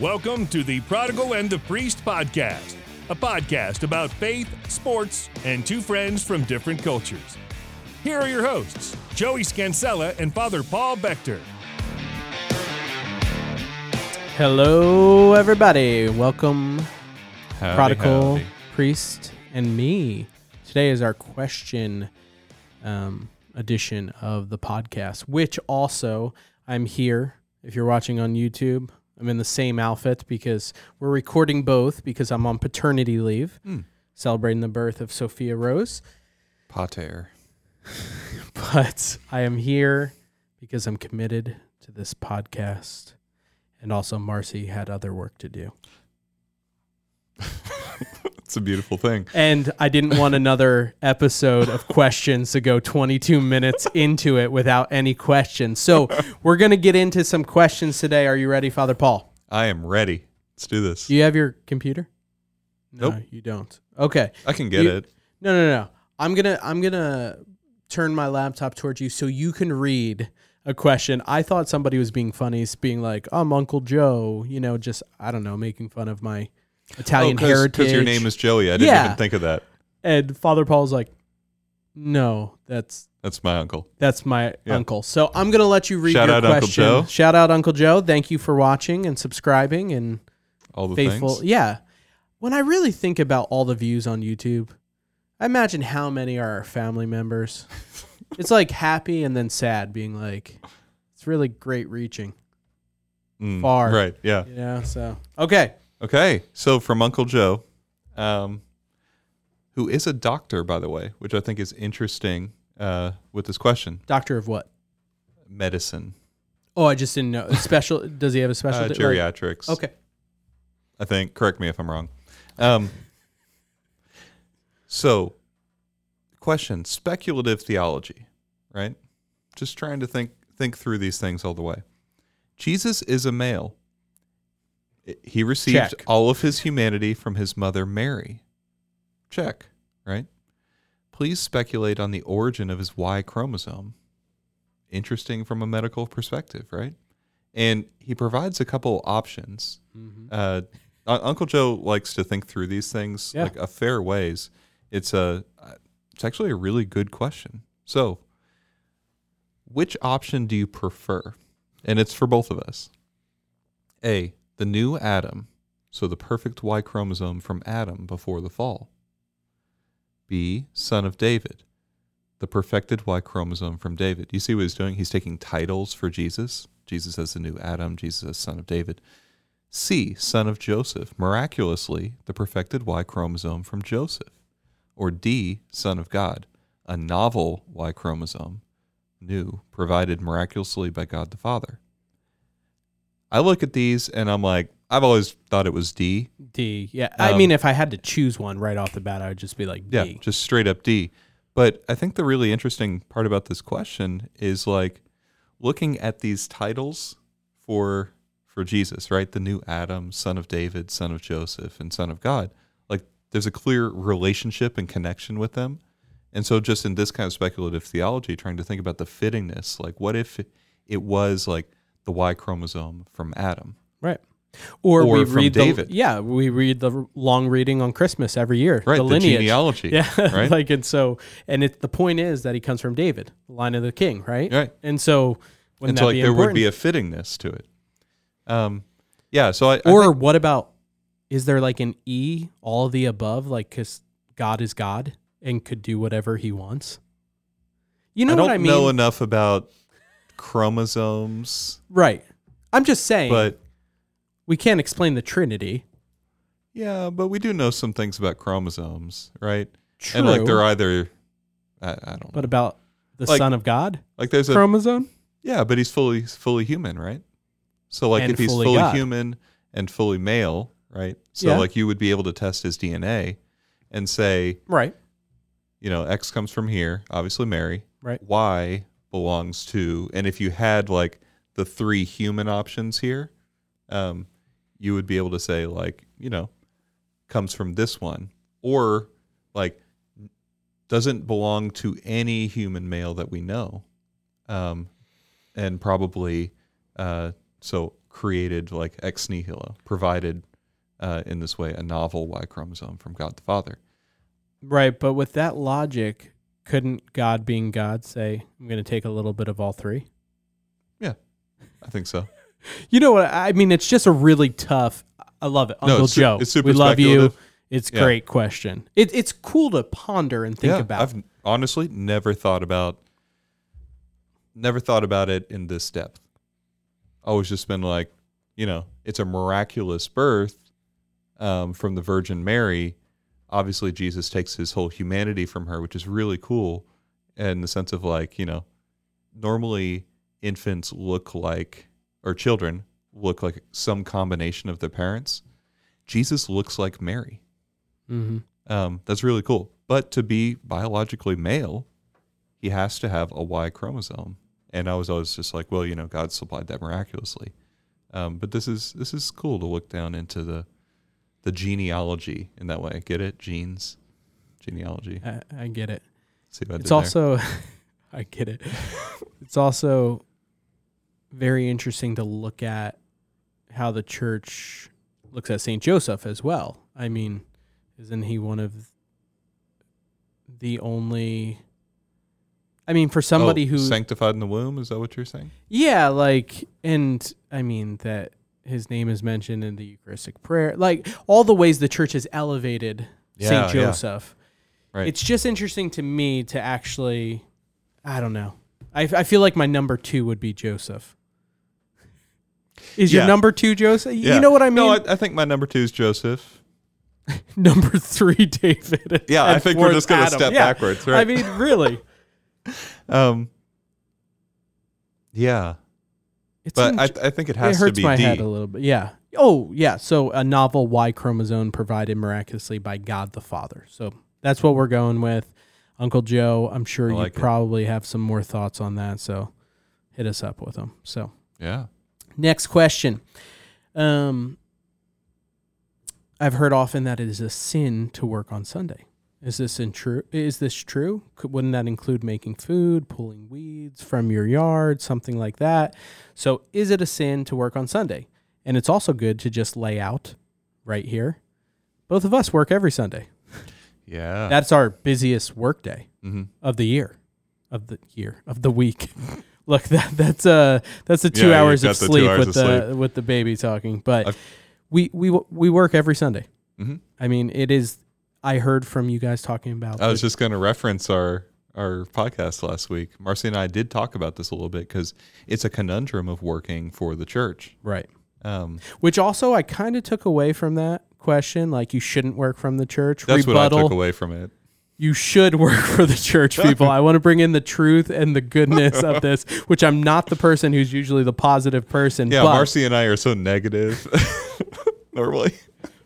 Welcome to the Prodigal and the Priest podcast, a podcast about faith, sports, and two friends from different cultures. Here are your hosts, Joey Scansella and Father Paul Bechter. Hello, everybody. Welcome, Howdy, Prodigal howdy. Priest and me. Today is our question um, edition of the podcast, which also I'm here. If you're watching on YouTube, I'm in the same outfit because we're recording both because I'm on paternity leave, Hmm. celebrating the birth of Sophia Rose. Pater. But I am here because I'm committed to this podcast. And also, Marcy had other work to do. It's a beautiful thing. And I didn't want another episode of questions to go 22 minutes into it without any questions. So we're going to get into some questions today. Are you ready, Father Paul? I am ready. Let's do this. Do you have your computer? No, Nope. you don't. Okay. I can get You- it. No, no, no. I'm going to I'm going to turn my laptop towards you so you can read a question. I thought somebody was being funny, being like, "I'm Uncle Joe," you know, just I don't know, making fun of my Italian heritage. Because Oh, your name is Joey. I didn't Yeah. even think of that. and Father Paul's like, "No, that's That's my uncle. That's my Yeah. uncle. So I'm gonna let you read Shout your out Uncle question. Joe. Shout out Uncle Joe. Thank you for watching and subscribing and All the faithful. things. Yeah. When I really think about all the views on YouTube, I imagine how many are our family members. it's like happy and then sad, being like, it's really great reaching. Mm, Far. Right. Yeah. You know. So okay. Okay. So from Uncle Joe, um, who is a doctor, by the way, which I think is interesting uh, with this question Doctor of what? medicine, Oh, I just didn't know. Special? Does he have a uh, special? like- geriatrics. okay. I think. Correct me if I'm wrong. Um, so, question: speculative theology, right? Just trying to think think through these things all the way. Jesus is a male. He received Check. all of his humanity from his mother Mary. Check, right? Please speculate on the origin of his Y chromosome. Interesting from a medical perspective, right? And he provides a couple options Mhm. uh, Uncle Joe likes to think through these things Yeah. like a fair ways. It's a it's actually a really good question. So, which option do you prefer? And it's for both of us. A, the new Adam, so the perfect Y chromosome from Adam before the fall. B, son of David, the perfected Y chromosome from David. You see what he's doing? He's taking titles for Jesus. Jesus as the new Adam, Jesus as son of David. C, son of Joseph, miraculously the perfected Y chromosome from Joseph. Or D, son of God, a novel Y chromosome, new, provided miraculously by God the Father. I look at these and I'm like, I've always thought it was D. D. Yeah. I Um, mean, if I had to choose one right off the bat, I would just be like D. Yeah, just straight up D. But I think the really interesting part about this question is like looking at these titles for for Jesus, right? The new Adam, son of David, son of Joseph, and son of God. Like there's a clear relationship and connection with them. And so just in this kind of speculative theology, trying to think about the fittingness, like what if it was like the Y chromosome from Adam? Right. Or, Or we from read David. The, yeah, we read the long reading on Christmas every year. Right, The the, lineage. genealogy. Yeah. Right? like and so and it the point is that he comes from David, the line of the king, right? Right. And so and that so like there important? would be a fittingness to it. Um, yeah. So I, I or think- what about is there like an E, all the above, like because God is God and could do whatever he wants? You know I what I mean? know enough about chromosomes, right. I'm just saying but we can't explain the Trinity. yeah, but we do know some things about chromosomes, right? True. And like they're either, I, I don't know. but about the Like- Son of God like there's a chromosome? yeah, but he's fully fully human, right? So like And if he's fully human and fully male, right? So Yeah. like you would be able to test his DNA and say, Right. you know, X comes from here, obviously Mary. Right. Y belongs to, and if you had like the three human options here, um, you would be able to say like, you know, comes from this one, or like doesn't belong to any human male that we know, um, and probably uh, so created like ex nihilo, provided uh, in this way a novel Y chromosome from God the Father. Right, but with that logic, couldn't God being God say, I'm going to take a little bit of all three? Yeah, I think so. You know what? I mean, it's just a really tough. I love it, No, Uncle it's su- Joe. it's super we love you. It's Yeah. great question. It, it's cool to ponder and think yeah, about. I've honestly never thought about never thought about it in this depth. Always just been like, you know, it's a miraculous birth um, from the Virgin Mary. Obviously, Jesus takes his whole humanity from her, which is really cool in the sense of like, you know, normally infants look like, or children look like some combination of their parents. Jesus looks like Mary. hmm Um, that's really cool. But to be biologically male, he has to have a Y chromosome. And I was always just like, well, you know, God supplied that miraculously. Um, but this is this is cool to look down into the the genealogy in that way. Get it? Genes, genealogy. I, I get it. See what I did It's also, I get it. It's also very interesting to look at how the church looks at Saint Joseph as well. I mean, isn't he one of the only? I mean, for somebody Oh, who, sanctified in the womb. Is that what you're saying? yeah, like, and I mean that his name is mentioned in the Eucharistic prayer, like all the ways the church has elevated Yeah, Saint yeah. Joseph. Right. It's just interesting to me to actually, I don't know. I, I feel like my number two would be Joseph. Is your number two Joseph? Yeah. You know what I mean? No, I, I think my number two is Joseph. number three, David. Yeah, I think we're just gonna step Yeah. backwards, I mean, really, Um, yeah, it's but in- I, I think it it has to hurts be my D. head a little bit. Yeah. Oh, yeah. So a novel Y chromosome provided miraculously by God the Father. So that's what we're going with. Uncle Joe, I'm sure you like it. probably have some more thoughts on that. So hit us up with them. So. Yeah. Next question. Um, I've heard often that it is a sin to work on Sunday. Is this in true? Is this true? Could, wouldn't that include making food, pulling weeds from your yard, something like that? So, is it a sin to work on Sunday? And it's also good to just lay out right here. Both of us work every Sunday. Yeah. That's our busiest work day hmm of the year, of the year of the week. Look, that that's uh that's the two Yeah, hours of got the two sleep hours with of the with the baby talking. But I've- we we we work every Sunday. hmm I mean, it is. I heard from you guys talking about. I was just going to reference our our podcast last week. Marcy and I did talk about this a little bit because it's a conundrum of working for the church. right, Um, which also I kind of took away from that question. Like you shouldn't work from the church. that's Rebuttal. what I took away from it. You should work for the church, people. I want to bring in the truth and the goodness of this, which I'm not the person who's usually the positive person. Yeah, Marcy and I are so negative normally.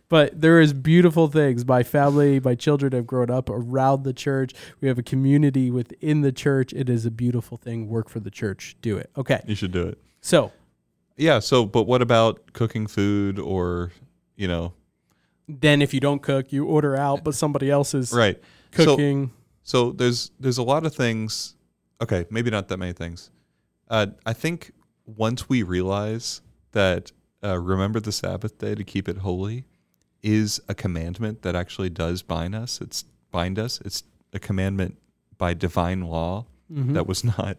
But there is beautiful things. My family, my children have grown up around the church. We have a community within the church. It is a beautiful thing. Work for the church. Do it. Okay. You should do it. So Yeah. So, but what about cooking food or, you know, then if you don't cook, you order out, but somebody else is right? So, cooking. so there's there's a lot of things. Okay, maybe not that many things. Uh, I think once we realize that uh, remember the Sabbath day to keep it holy is a commandment that actually does bind us. It's bind us. It's a commandment by divine law Mhm. that was not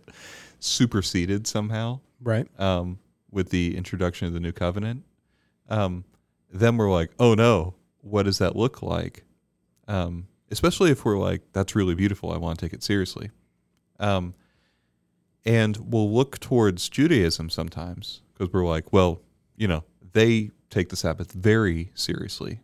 superseded somehow right. um, with the introduction of the new covenant. Um, then we're like, oh no, what does that look like? Um, especially if we're like, that's really beautiful. I want to take it seriously. Um, and we'll look towards Judaism sometimes because we're like, well, you know, they take the Sabbath very seriously.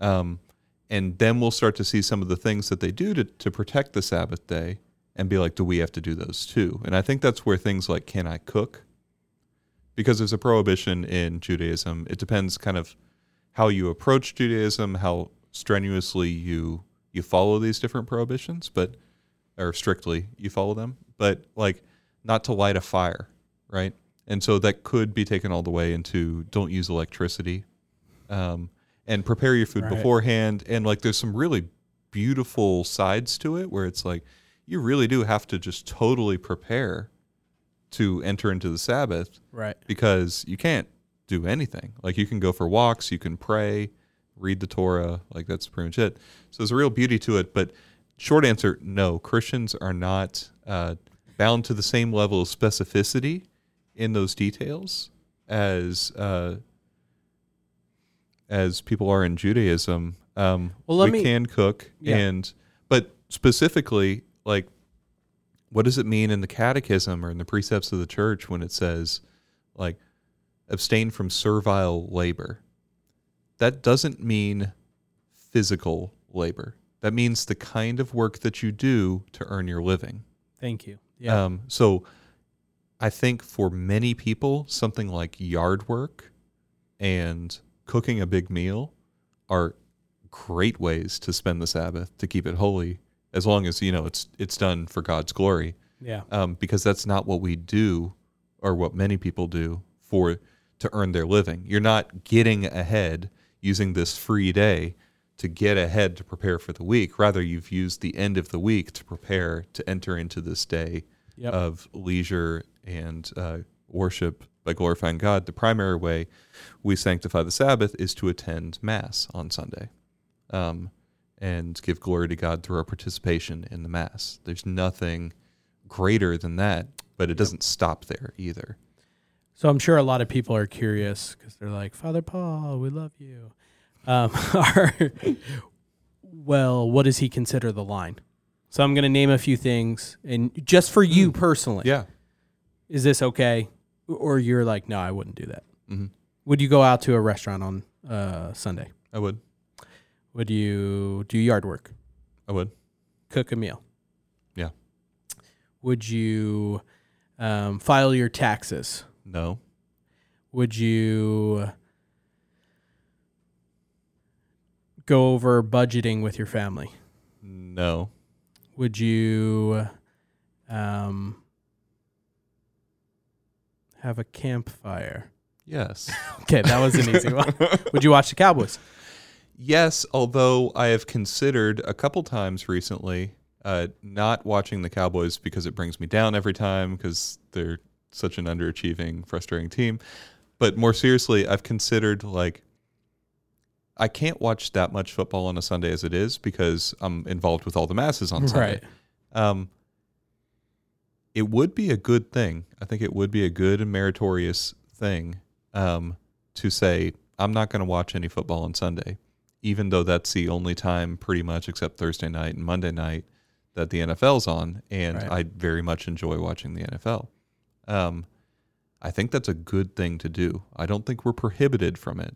Um, and then we'll start to see some of the things that they do to, to protect the Sabbath day and be like, do we have to do those too? And I think that's where things like, can I cook? Because there's a prohibition in Judaism. It depends kind of how you approach Judaism, how strenuously you you follow these different prohibitions, but or strictly you follow them, but like not to light a fire, right? And so that could be taken all the way into don't use electricity, um, and prepare your food Right. beforehand. And like there's some really beautiful sides to it where it's like you really do have to just totally prepare to enter into the Sabbath Right. because you can't do anything. Like you can go for walks, you can pray, read the Torah. Like that's pretty much it. So there's a real beauty to it. But short answer, no. Christians are not uh, bound to the same level of specificity in those details as uh, as people are in Judaism. Um, Well, we me- can cook, Yeah. and but specifically, like, what does it mean in the Catechism or in the precepts of the Church when it says, like, abstain from servile labor? That doesn't mean physical labor. That means the kind of work that you do to earn your living. Thank you. Yeah. Um, so I think for many people, something like yard work and cooking a big meal are great ways to spend the Sabbath to keep it holy, as long as you know it's it's done for God's glory. yeah. Um, because that's not what we do, or what many people do for to earn their living. You're not getting ahead using this free day to get ahead to prepare for the week. Rather, you've used the end of the week to prepare to enter into this day Yep. of leisure and uh, worship by glorifying God. The primary way we sanctify the Sabbath is to attend Mass on Sunday um, and give glory to God through our participation in the Mass. There's nothing greater than that, but it doesn't stop there either. So I'm sure a lot of people are curious because they're like, Father Paul, we love you. Um, are, well, what does he consider the line? So I'm going to name a few things, and just for you personally, Yeah. is this okay? Or you're like, no, I wouldn't do that. hmm Would you go out to a restaurant on uh, Sunday? I would. Would you do yard work, I would. cook a meal? Yeah. Would you um, file your taxes? No. Would you go over budgeting with your family? No. Would you um, have a campfire? Yes. Okay, that was an easy one. Would you watch the Cowboys? Yes, although I have considered a couple times recently uh, not watching the Cowboys because it brings me down every time because they're such an underachieving, frustrating team. But more seriously, I've considered like I can't watch that much football on a Sunday as it is because I'm involved with all the masses on Sunday. Right. Um, it would be a good thing. I think it would be a good and meritorious thing um, to say, I'm not going to watch any football on Sunday, even though that's the only time, pretty much, except Thursday night and Monday night, that the NFL's on. And Right. I very much enjoy watching the NFL. Um, I think that's a good thing to do. I don't think we're prohibited from it,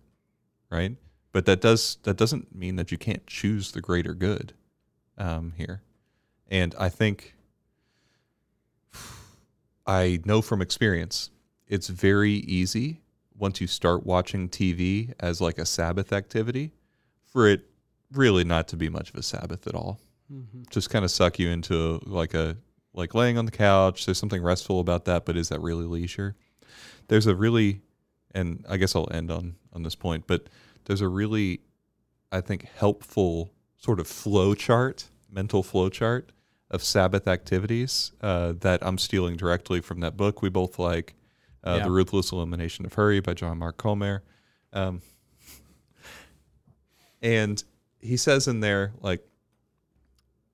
right? But that does that doesn't mean that you can't choose the greater good um, here. And I think I know from experience, it's very easy once you start watching TV as like a Sabbath activity for it really not to be much of a Sabbath at all. Just kind of suck you into like a like laying on the couch. There's something restful about that, but is that really leisure? There's a really and I guess I'll end on on this point, but there's a really I think helpful sort of flow chart, mental flow chart of Sabbath activities uh, that I'm stealing directly from that book we both like, uh, Yeah. The Ruthless Elimination of Hurry by John Mark Comer. Um, and he says in there, like,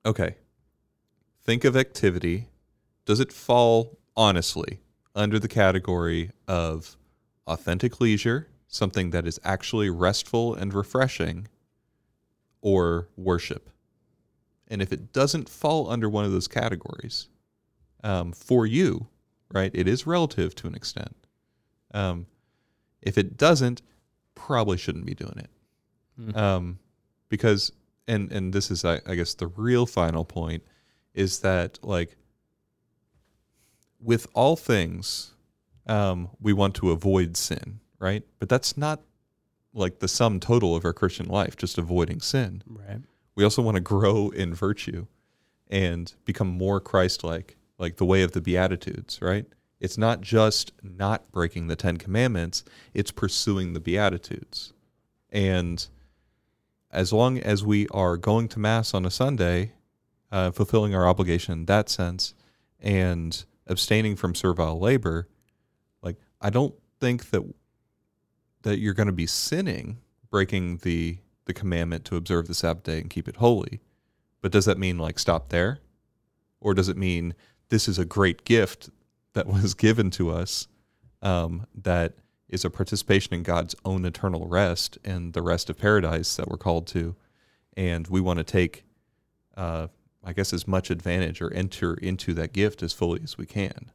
okay, think of activity. Does it fall honestly under the category of authentic leisure, something that is actually restful and refreshing, or worship? And if it doesn't fall under one of those categories, um, for you, right, it is relative to an extent. Um, if it doesn't, probably shouldn't be doing it. Um, because, and and this is, I, I guess, the real final point is that like with all things, um, we want to avoid sin, right? But that's not like the sum total of our Christian life, just avoiding sin. Right. We also want to grow in virtue and become more Christ like, like the way of the Beatitudes, right? It's not just not breaking the Ten Commandments, it's pursuing the Beatitudes. And as long as we are going to Mass on a Sunday, uh, fulfilling our obligation in that sense, and abstaining from servile labor, like, I don't think that that you're going to be sinning, breaking the the commandment to observe the Sabbath day and keep it holy. But does that mean like stop there? Or does it mean this is a great gift that was given to us um, that is a participation in God's own eternal rest and the rest of paradise that we're called to? And we want to take, uh, I guess, as much advantage or enter into that gift as fully as we can.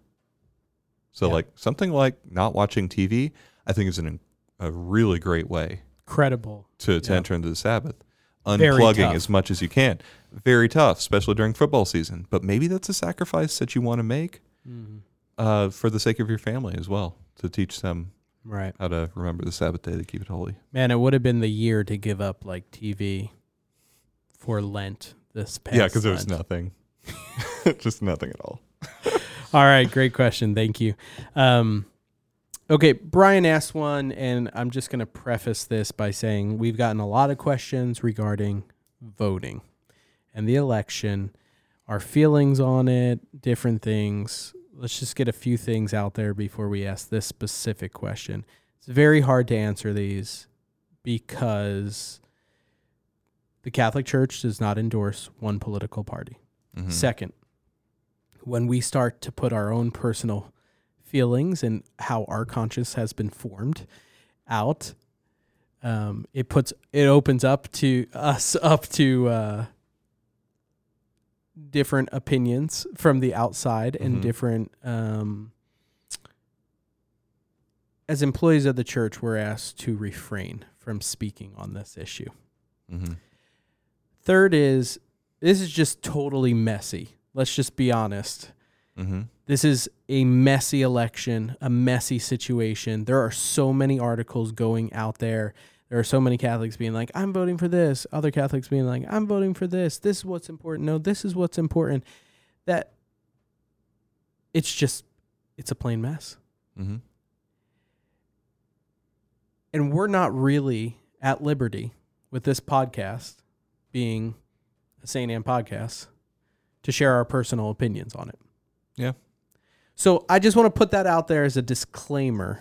So, Yeah. like something like not watching TV, I think is an, a really great way Credible. to, to Yeah. enter into the Sabbath. Unplugging as much as you can. Very tough, especially during football season. But maybe that's a sacrifice that you want to make uh, for the sake of your family as well, to teach them Right. how to remember the Sabbath day to keep it holy. Man, it would have been the year to give up like TV for Lent this past. yeah, because there was nothing. Just nothing at all. All right, great question. Thank you. Um, okay, Brian asked one, and I'm just going to preface this by saying we've gotten a lot of questions regarding voting and the election, our feelings on it, different things. Let's just get a few things out there before we ask this specific question. It's very hard to answer these because the Catholic Church does not endorse one political party. Mhm. Second, when we start to put our own personal feelings and how our conscience has been formed out, um, it puts it opens up to us up to uh, different opinions from the outside and Mhm. different. Um, as employees of the church, we're asked to refrain from speaking on this issue. Mhm. Third is this is just totally messy. Let's just be honest. Mhm. This is a messy election, a messy situation. There are so many articles going out there. There are so many Catholics being like, I'm voting for this. Other Catholics being like, I'm voting for this. This is what's important. No, this is what's important. That it's just, it's a plain mess. Mhm. And we're not really at liberty with this podcast being a St. Anne podcast to share our personal opinions on it. Yeah. So I just want to put that out there as a disclaimer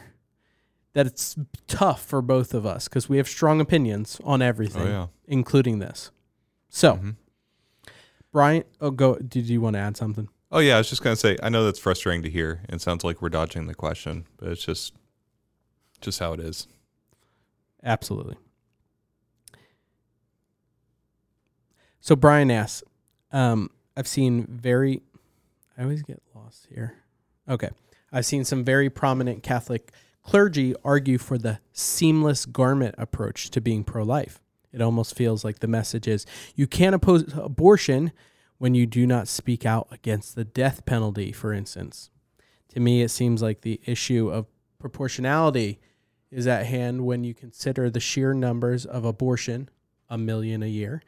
that it's tough for both of us because we have strong opinions on everything, Oh yeah. including this. So, Mhm. Brian, oh, go. Did you want to add something? Oh yeah, I was just gonna say I know that's frustrating to hear. It sounds like we're dodging the question, but it's just just how it is. Absolutely. So Brian asks, um, I've seen very, I always get lost here. Okay. I've seen some very prominent Catholic clergy argue for the seamless garment approach to being pro life. It almost feels like the message is you can't oppose abortion when you do not speak out against the death penalty, for instance. To me, it seems like the issue of proportionality is at hand when you consider the sheer numbers of abortion, a million a year,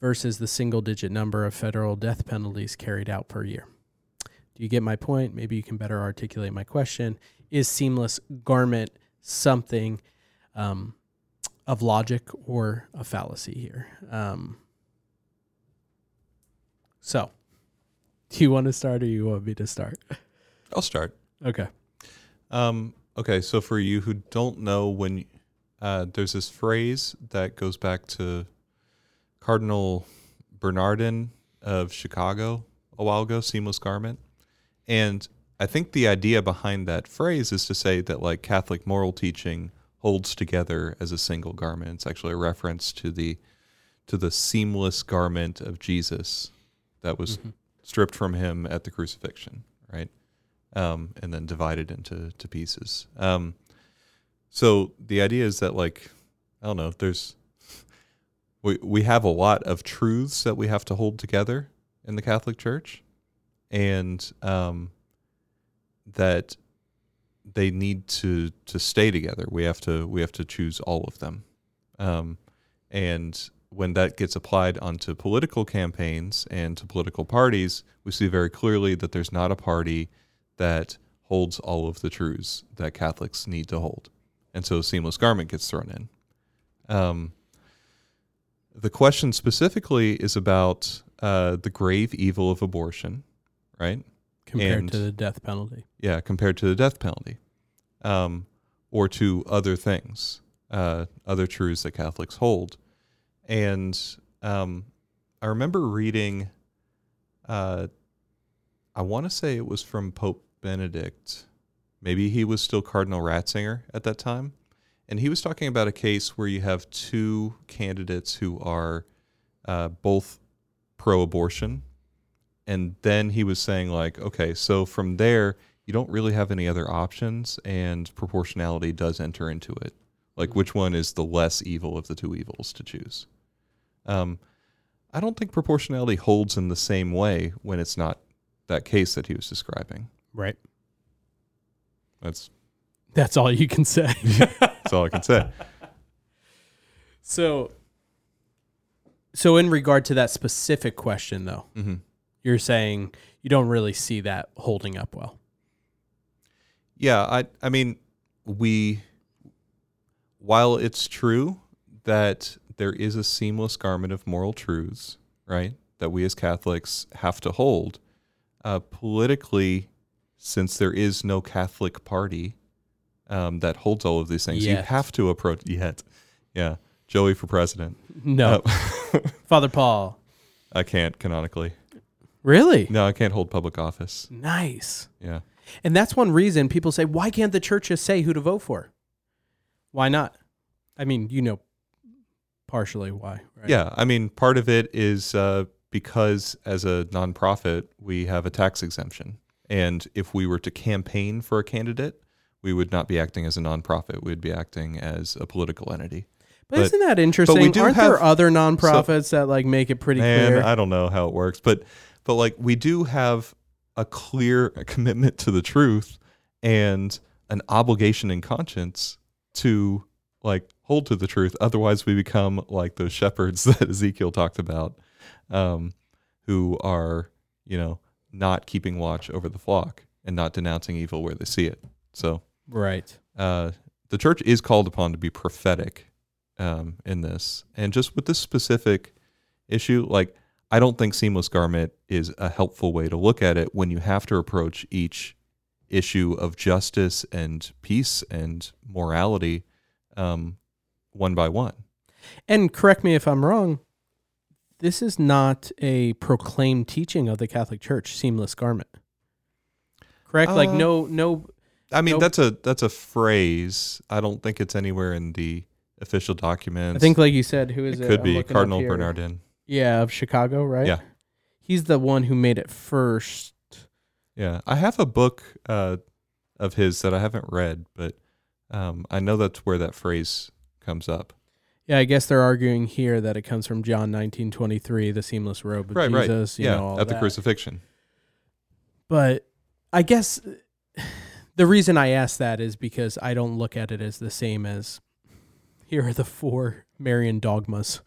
versus the single digit number of federal death penalties carried out per year. Do you get my point? Maybe you can better articulate my question. Is seamless garment something um, of logic or a fallacy here? Um, so, do you want to start or you want me to start? I'll start. Okay. Um, okay, so for you who don't know, when uh, there's this phrase that goes back to Cardinal Bernardin of Chicago a while ago, seamless garment, and I think the idea behind that phrase is to say that like Catholic moral teaching holds together as a single garment. It's actually a reference to the to the seamless garment of Jesus that was stripped from him at the crucifixion, right? um, and then divided into to pieces. Um, so the idea is that like I don't know, there's we we have a lot of truths that we have to hold together in the Catholic Church, and um, that they need to to stay together. We have to we have to choose all of them, um, and when that gets applied onto political campaigns and to political parties, we see very clearly that there's not a party that holds all of the truths that Catholics need to hold. And so seamless garment gets thrown in. Um, the question specifically is about uh, the grave evil of abortion, right? Compared And- to the death penalty. Yeah, compared to the death penalty. Um, or to other things, uh, other truths that Catholics hold. And um, I remember reading, uh, I want to say it was from Pope Benedict. Maybe he was still Cardinal Ratzinger at that time. And he was talking about a case where you have two candidates who are uh, both pro abortion. And then he was saying, like, okay, so from there, you don't really have any other options, and proportionality does enter into it. Like, which one is the less evil of the two evils to choose? Um, I don't think proportionality holds in the same way when it's not that case that he was describing. Right. That's That's all you can say. that's all I can say. so, so in regard to that specific question, though, hmm you're saying you don't really see that holding up well. Yeah, I I mean, we while it's true that there is a seamless garment of moral truths, right? That we as Catholics have to hold, uh, politically, since there is no Catholic party um, that holds all of these things, you have to approach yet. Yeah, Joey for president. No, Uh, Father Paul. I can't canonically. Really? No, I can't hold public office. Nice. Yeah. And that's one reason people say, why can't the church just say who to vote for? Why not? I mean, you know, partially why, right? Yeah, I mean, part of it is uh, because as a nonprofit, we have a tax exemption. And if we were to campaign for a candidate, we would not be acting as a nonprofit. We'd be acting as a political entity. But, But- isn't that interesting? do Aren't have- there other nonprofits that like make it pretty Man, clear? I don't know how it works, but but like we do have a clear commitment to the truth and an obligation in conscience to like hold to the truth. Otherwise, we become like those shepherds that Ezekiel talked about, um, who are you know not keeping watch over the flock and not denouncing evil where they see it. So right. uh, the church is called upon to be prophetic um, in this, and just with this specific issue, like I don't think seamless garment is a helpful way to look at it when you have to approach each issue of justice and peace and morality um, one by one. And correct me if I'm wrong. This is not a proclaimed teaching of the Catholic Church, seamless garment. Correct? like Uh, no no I mean, Nope. that's a that's a phrase. I don't think it's anywhere in the official documents. I think like you said, who is it it? could I'm be Cardinal. Bernardin. Yeah, of Chicago, right? Yeah. He's the one who made it first. Yeah, I have a book uh, of his that I haven't read, but um, I know that's where that phrase comes up. Yeah, I guess they're arguing here that it comes from John nineteen twenty three, the seamless robe of right, Jesus. right. You yeah, know, at the that. crucifixion. But I guess the reason I ask that is because I don't look at it as the same as here are the four Marian dogmas,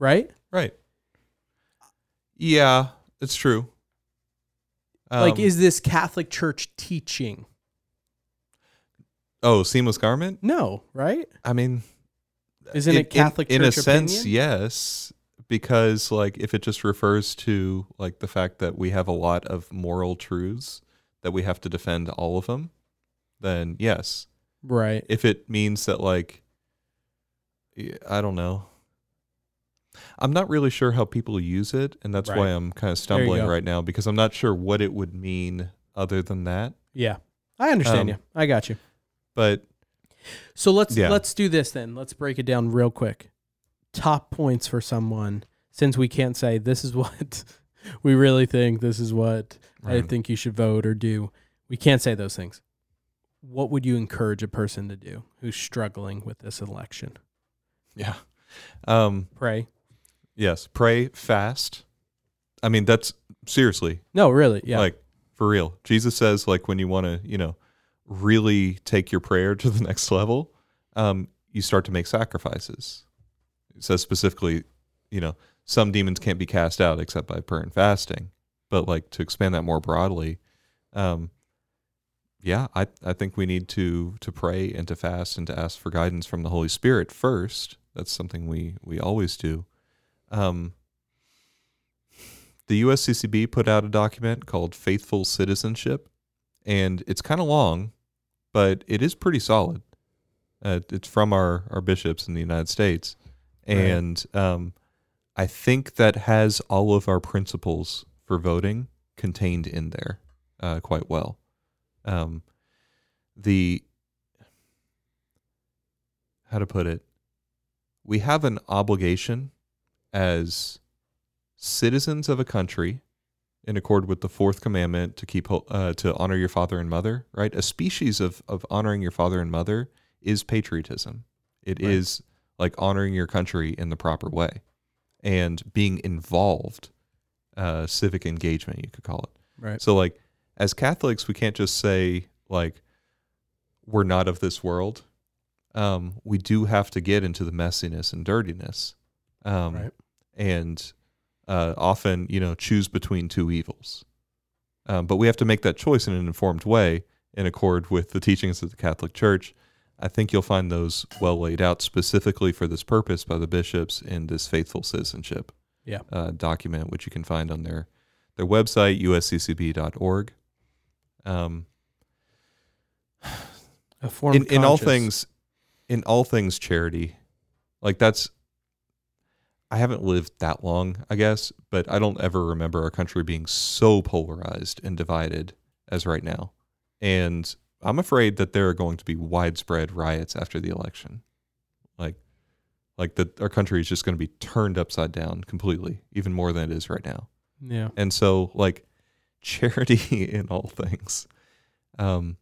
right? Right. Yeah, it's true. like, Um, is this Catholic Church teaching? oh seamless garment? No, right? I mean, Isn't in- it Catholic in, in a sense? opinion? Yes, because like if it just refers to like the fact that we have a lot of moral truths that we have to defend all of them, then yes. Right. if it means that like I don't know. I'm not really sure how people use it, and that's why I'm kind of stumbling right now because I'm not sure what it would mean other than that. Yeah. I understand Um, you. I got you. But So let's Yeah. let's do this then. Let's break it down real quick. Top points for someone since we can't say this is what we really think, this is what I think you should vote or do. We can't say those things. What would you encourage a person to do who's struggling with this election? yeah, um, Pray. Yes, pray, fast. I mean, that's seriously No, really. Yeah. like for real. Jesus says like when you want to, you know, really take your prayer to the next level, um, you start to make sacrifices. It says specifically, you know, some demons can't be cast out except by prayer and fasting. But like to expand that more broadly, um, yeah, I, I think we need to to pray and to fast and to ask for guidance from the Holy Spirit first. That's something we we always do. Um, the USCCB put out a document called Faithful Citizenship, and it's kind of long, but it is pretty solid. Uh, it's from our our bishops in the United States, and um, I think that has all of our principles for voting contained in there uh, quite well. Um, the how to put it, we have an obligation as citizens of a country in accord with the fourth commandment to keep uh, to honor your father and mother right a species of of honoring your father and mother is patriotism It is Right. like honoring your country in the proper way and being involved uh, civic engagement you could call it Right. so like as Catholics, we can't just say like we're not of this world. Um, we do have to get into the messiness and dirtiness, um, Right. and uh, often you know choose between two evils. Um, but we have to make that choice in an informed way, in accord with the teachings of the Catholic Church. I think you'll find those well laid out specifically for this purpose by the bishops in this faithful citizenship Yeah. uh, document, which you can find on their their website usccb.org. Um, in, in all things, in all things charity, like that's. I haven't lived that long, I guess, but I don't ever remember our country being so polarized and divided as right now. And I'm afraid that there are going to be widespread riots after the election. Like like that our country is just going to be turned upside down completely, even more than it is right now. Yeah. And so, like, charity in all things um,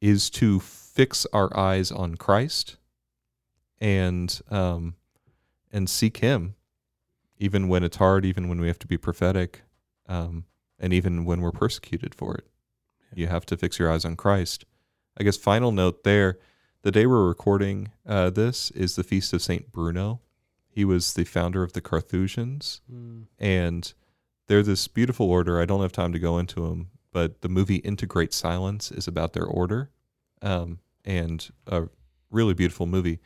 is to fix our eyes on Christ and um, and seek Him, even when it's hard, even when we have to be prophetic, um, and even when we're persecuted for it. You have to fix your eyes on Christ. I guess final note there: the day we're recording uh, this is the feast of Saint Bruno. He was the founder of the Carthusians Mm. and they're this beautiful order. I don't have time to go into them, but the movie Into Great Silence is about their order, um, and a really beautiful movie.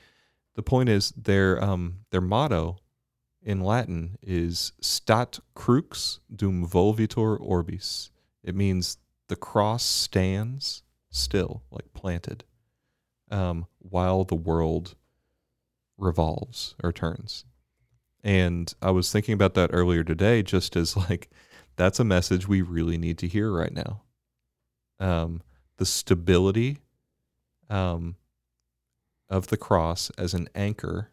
The point is their um, their motto in Latin is "Stat crux dum volvitur orbis." It means the cross stands still, like planted, um, while the world revolves or turns. And I was thinking about that earlier today, just as like that's a message we really need to hear right now. Um, the stability um, of the cross as an anchor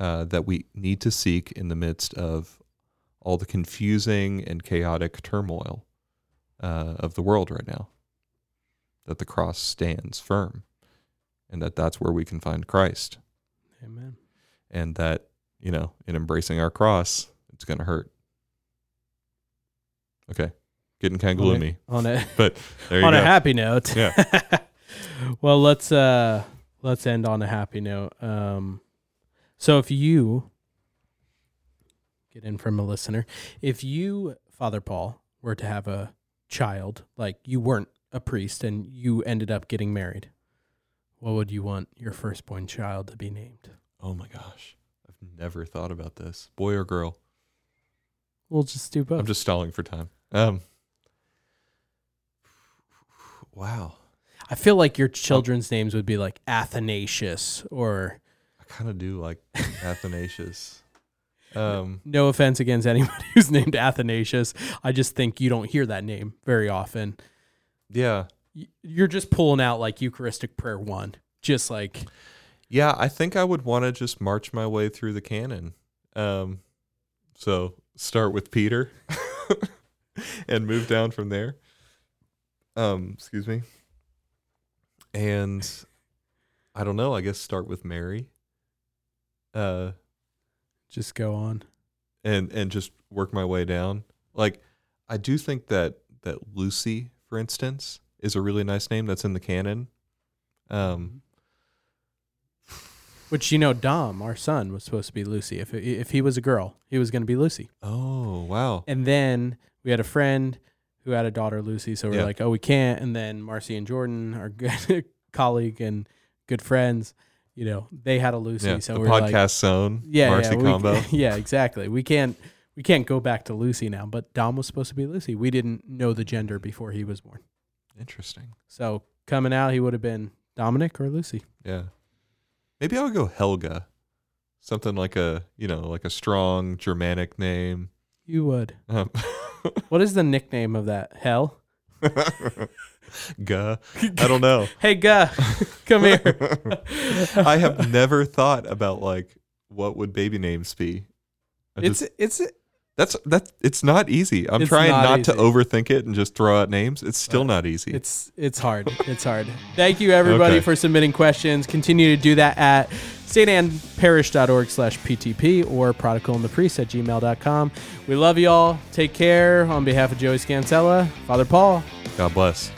uh, that we need to seek in the midst of all the confusing and chaotic turmoil uh, of the world right now. That the cross stands firm, and that that's where we can find Christ Amen. and that you know in embracing our cross it's going to hurt okay getting kind of gloomy On a but there you on go a happy note. Yeah. well, let's uh let's end on a happy note. Um so if you get in from a listener, if you Father Paul were to have a child, like you weren't a priest and you ended up getting married, what would you want your firstborn child to be named? oh my gosh. I've never thought about this. Boy or girl? We'll just do both. i'm just stalling for time. Um wow. I feel like your children's names would be like Athanasius or kind of do like athanasius. Um no offense against anybody who's named Athanasius. I just think you don't hear that name very often. yeah. You're just pulling out like Eucharistic prayer one, just like yeah i think i would want to just march my way through the canon. Um so start with peter and move down from there. Um excuse me. And i don't know i guess start with mary uh just go on. and and just work my way down like i do think that that lucy for instance is a really nice name that's in the canon um Which you know, Dom, our son, was supposed to be Lucy. If if he was a girl, he was going to be Lucy. oh wow And then we had a friend who had a daughter, Lucy. So we're Yeah. like, oh, we can't. And then Marcy and Jordan, our good colleague and good friends, you know, they had a Lucy. yeah so the we're podcast like, zone yeah, marcy yeah, we- combo yeah, exactly. We can't we can't go back to Lucy now. But Dom was supposed to be Lucy. We didn't know the gender before he was born. interesting So coming out, he would have been Dominic or Lucy. Yeah. maybe I would go Helga. Something like a you know like a strong Germanic name. You would. Um, What is the nickname of that? Hell? Guh. I don't know. Hey, Guh, come here. I have never thought about like what would baby names be. I It's just- it's that's that's it's not easy. I'm It's trying not not, to overthink it and just throw out names. It's still not easy. it's it's hard. It's hard. Thank you everybody Okay. for submitting questions. Continue to do that at stannparish.org slash PTP or prodigalinthepriest at gmail.com. We love you all. Take care. On behalf of Joey Scancella, Father Paul. God bless.